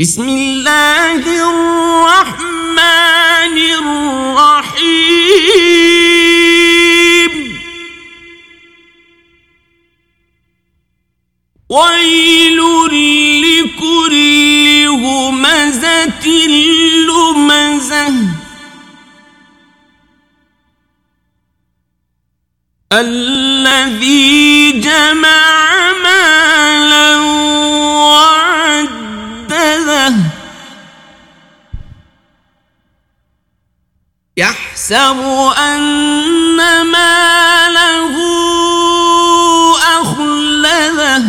بسم الله الرحمن الرحيم. ويل لكل همزة لمزة. الذي جمع يحسب أن ماله أخلده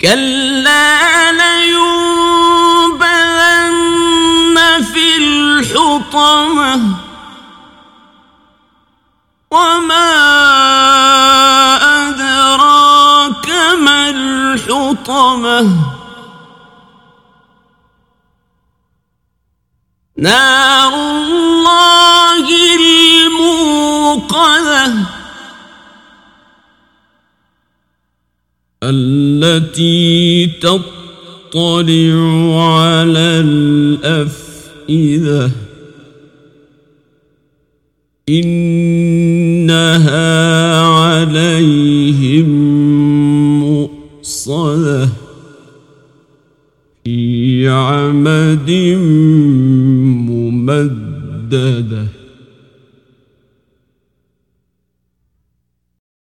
كلا لينبذن في الحطمة. وما أدراك ما الحطمة. نار الله الموقدة التي تطلع على الأفئدة. إنها عليهم مؤصدة في عمد ممددة.